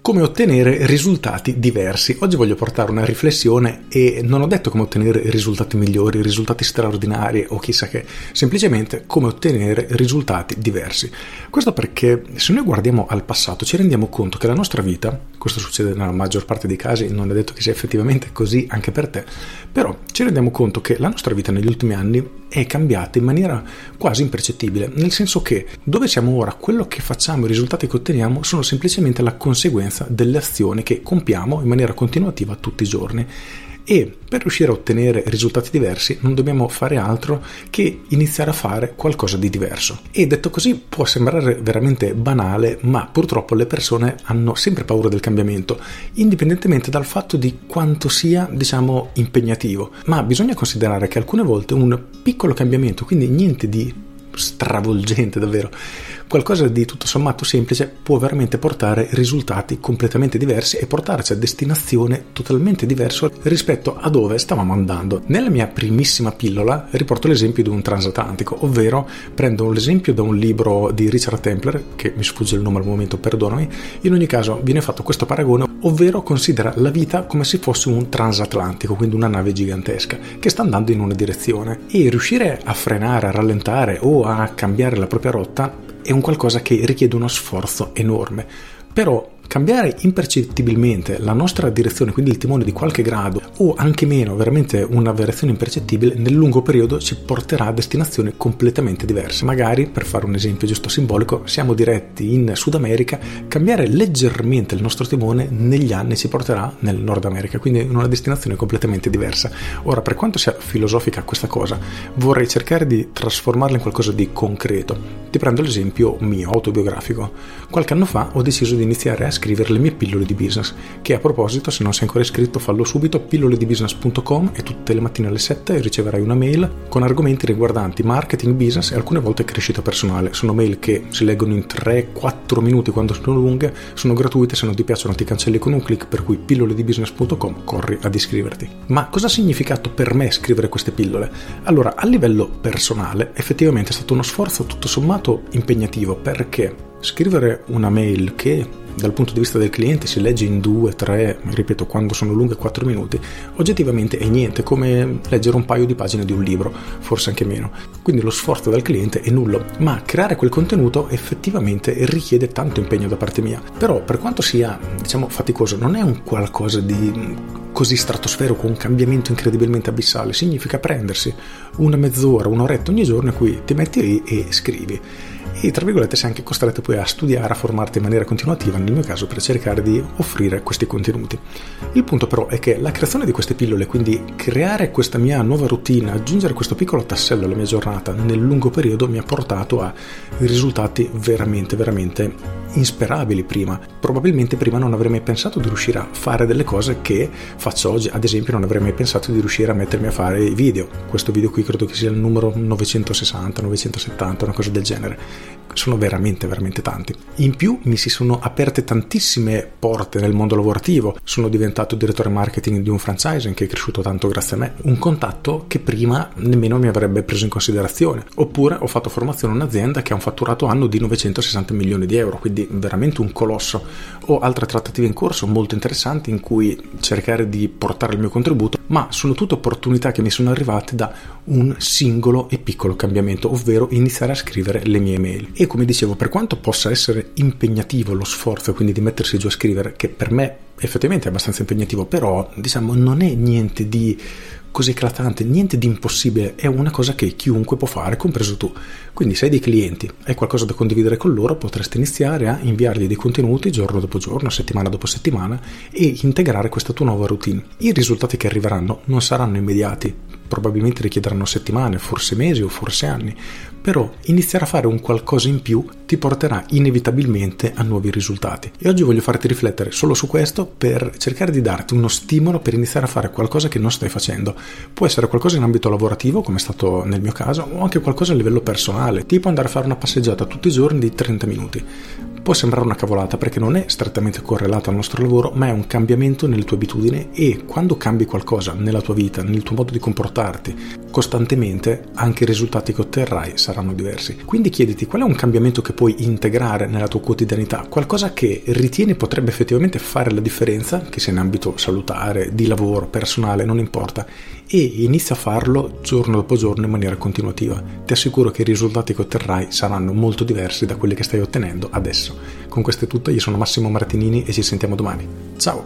come ottenere risultati diversi. Oggi voglio portare una riflessione e non ho detto come ottenere risultati migliori, risultati straordinari o chissà che, semplicemente come ottenere risultati diversi. Questo perché se noi guardiamo al passato ci rendiamo conto che la nostra vita, questo succede nella maggior parte dei casi, non è detto che sia effettivamente così anche per te, però ci rendiamo conto che la nostra vita negli ultimi anni è cambiata in maniera quasi impercettibile, nel senso che dove siamo ora, quello che facciamo, i risultati che otteniamo sono semplicemente la conseguenza delle azioni che compiamo in maniera continuativa tutti i giorni e per riuscire a ottenere risultati diversi non dobbiamo fare altro che iniziare a fare qualcosa di diverso. E detto così può sembrare veramente banale, ma purtroppo le persone hanno sempre paura del cambiamento, indipendentemente dal fatto di quanto sia, diciamo, impegnativo. Ma bisogna considerare che alcune volte un piccolo cambiamento, quindi niente di stravolgente davvero. Qualcosa di tutto sommato semplice può veramente portare risultati completamente diversi e portarci a destinazione totalmente diversa rispetto a dove stavamo andando. Nella mia primissima pillola riporto l'esempio di un transatlantico, ovvero prendo l'esempio da un libro di Richard Templer, che mi sfugge il nome al momento, perdonami, in ogni caso viene fatto questo paragone, ovvero considera la vita come se fosse un transatlantico, quindi una nave gigantesca che sta andando in una direzione e riuscire a frenare, a rallentare o a cambiare la propria rotta è un qualcosa che richiede uno sforzo enorme. Però Cambiare impercettibilmente la nostra direzione, quindi il timone di qualche grado o anche meno, veramente una variazione impercettibile, nel lungo periodo ci porterà a destinazioni completamente diverse. Magari, per fare un esempio giusto simbolico, siamo diretti in Sud America, cambiare leggermente il nostro timone negli anni ci porterà nel Nord America, quindi in una destinazione completamente diversa. Ora, per quanto sia filosofica questa cosa, vorrei cercare di trasformarla in qualcosa di concreto. Ti prendo l'esempio mio, autobiografico. Qualche anno fa ho deciso di iniziare a scrivere le mie pillole di business, che a proposito, se non sei ancora iscritto, fallo subito, pilloledibusiness.com e tutte le mattine alle 7 riceverai una mail con argomenti riguardanti marketing, business e alcune volte crescita personale. Sono mail che si leggono in 3-4 minuti quando sono lunghe, sono gratuite, se non ti piacciono ti cancelli con un clic, per cui pilloledibusiness.com corri ad iscriverti. Ma cosa ha significato per me scrivere queste pillole? Allora, a livello personale, effettivamente è stato uno sforzo tutto sommato impegnativo perché scrivere una mail che dal punto di vista del cliente si legge in 2, 3, ripeto, quando sono lunghe 4 minuti, oggettivamente è niente, come leggere un paio di pagine di un libro, forse anche meno. Quindi lo sforzo del cliente è nullo, ma creare quel contenuto effettivamente richiede tanto impegno da parte mia. Però per quanto sia, diciamo, faticoso, non è un qualcosa di così stratosferico, un cambiamento incredibilmente abissale, significa prendersi una mezz'ora, un'oretta ogni giorno in cui ti metti lì e scrivi e tra virgolette sei anche costretto poi a studiare, a formarti in maniera continuativa, nel mio caso per cercare di offrire questi contenuti. Il punto però è che la creazione di queste pillole, quindi creare questa mia nuova routine, aggiungere questo piccolo tassello alla mia giornata nel lungo periodo mi ha portato a risultati veramente, veramente insperabili prima. Probabilmente prima non avrei mai pensato di riuscire a fare delle cose che faccio oggi, ad esempio non avrei mai pensato di riuscire a mettermi a fare i video. Questo video qui credo che sia il numero 960, 970, una cosa del genere sono veramente veramente tanti. In più mi si sono aperte tantissime porte nel mondo lavorativo, sono diventato direttore marketing di un franchising che è cresciuto tanto grazie a me, un contatto che prima nemmeno mi avrebbe preso in considerazione, oppure ho fatto formazione in un'azienda che ha un fatturato anno di 960 milioni di euro, quindi veramente un colosso, ho altre trattative in corso molto interessanti in cui cercare di portare il mio contributo, ma sono tutte opportunità che mi sono arrivate da un singolo e piccolo cambiamento, ovvero iniziare a scrivere le mie mail. E come dicevo, per quanto possa essere impegnativo lo sforzo, quindi di mettersi giù a scrivere, che per me effettivamente è abbastanza impegnativo, però diciamo non è niente di così eclatante, niente di impossibile, è una cosa che chiunque può fare, compreso tu. Quindi se hai dei clienti, hai qualcosa da condividere con loro, potresti iniziare a inviargli dei contenuti giorno dopo giorno, settimana dopo settimana e integrare questa tua nuova routine. I risultati che arriveranno non saranno immediati, probabilmente richiederanno settimane, forse mesi o forse anni, però iniziare a fare un qualcosa in più ti porterà inevitabilmente a nuovi risultati. E oggi voglio farti riflettere solo su questo per cercare di darti uno stimolo per iniziare a fare qualcosa che non stai facendo. Può essere qualcosa in ambito lavorativo, come è stato nel mio caso, o anche qualcosa a livello personale, tipo andare a fare una passeggiata tutti i giorni di 30 minuti. Può sembrare una cavolata perché non è strettamente correlato al nostro lavoro, ma è un cambiamento nelle tue abitudini e quando cambi qualcosa nella tua vita, nel tuo modo di comportarti, supportarti costantemente, anche i risultati che otterrai saranno diversi. Quindi chiediti qual è un cambiamento che puoi integrare nella tua quotidianità, qualcosa che ritieni potrebbe effettivamente fare la differenza, che sia in ambito salutare, di lavoro, personale, non importa, e inizia a farlo giorno dopo giorno in maniera continuativa. Ti assicuro che i risultati che otterrai saranno molto diversi da quelli che stai ottenendo adesso. Con questo è tutto, io sono Massimo Martinini e ci sentiamo domani. Ciao!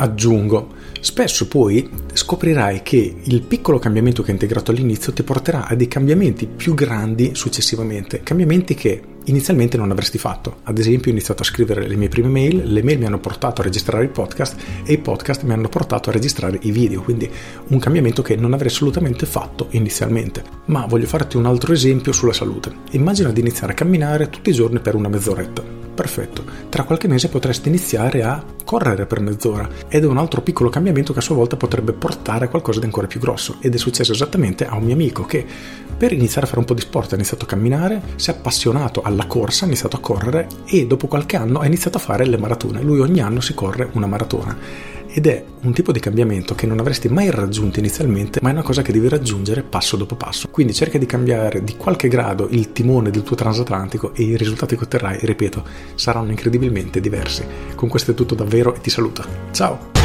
Aggiungo, spesso poi scoprirai che il piccolo cambiamento che hai integrato all'inizio ti porterà a dei cambiamenti più grandi successivamente, cambiamenti che inizialmente non avresti fatto. Ad esempio ho iniziato a scrivere le mie prime mail, le mail mi hanno portato a registrare il podcast e i podcast mi hanno portato a registrare i video, quindi un cambiamento che non avrei assolutamente fatto inizialmente. Ma voglio farti un altro esempio sulla salute. Immagina di iniziare a camminare tutti i giorni per una mezz'oretta perfetto. Tra qualche mese potresti iniziare a correre per mezz'ora ed è un altro piccolo cambiamento che a sua volta potrebbe portare a qualcosa di ancora più grosso ed è successo esattamente a un mio amico che per iniziare a fare un po' di sport ha iniziato a camminare, si è appassionato alla corsa, ha iniziato a correre e dopo qualche anno ha iniziato a fare le maratone. Lui ogni anno si corre una maratona ed è un tipo di cambiamento che non avresti mai raggiunto inizialmente, ma è una cosa che devi raggiungere passo dopo passo. Quindi cerca di cambiare di qualche grado il timone del tuo transatlantico e i risultati che otterrai, ripeto, saranno incredibilmente diversi. Con questo è tutto davvero e ti saluto. Ciao!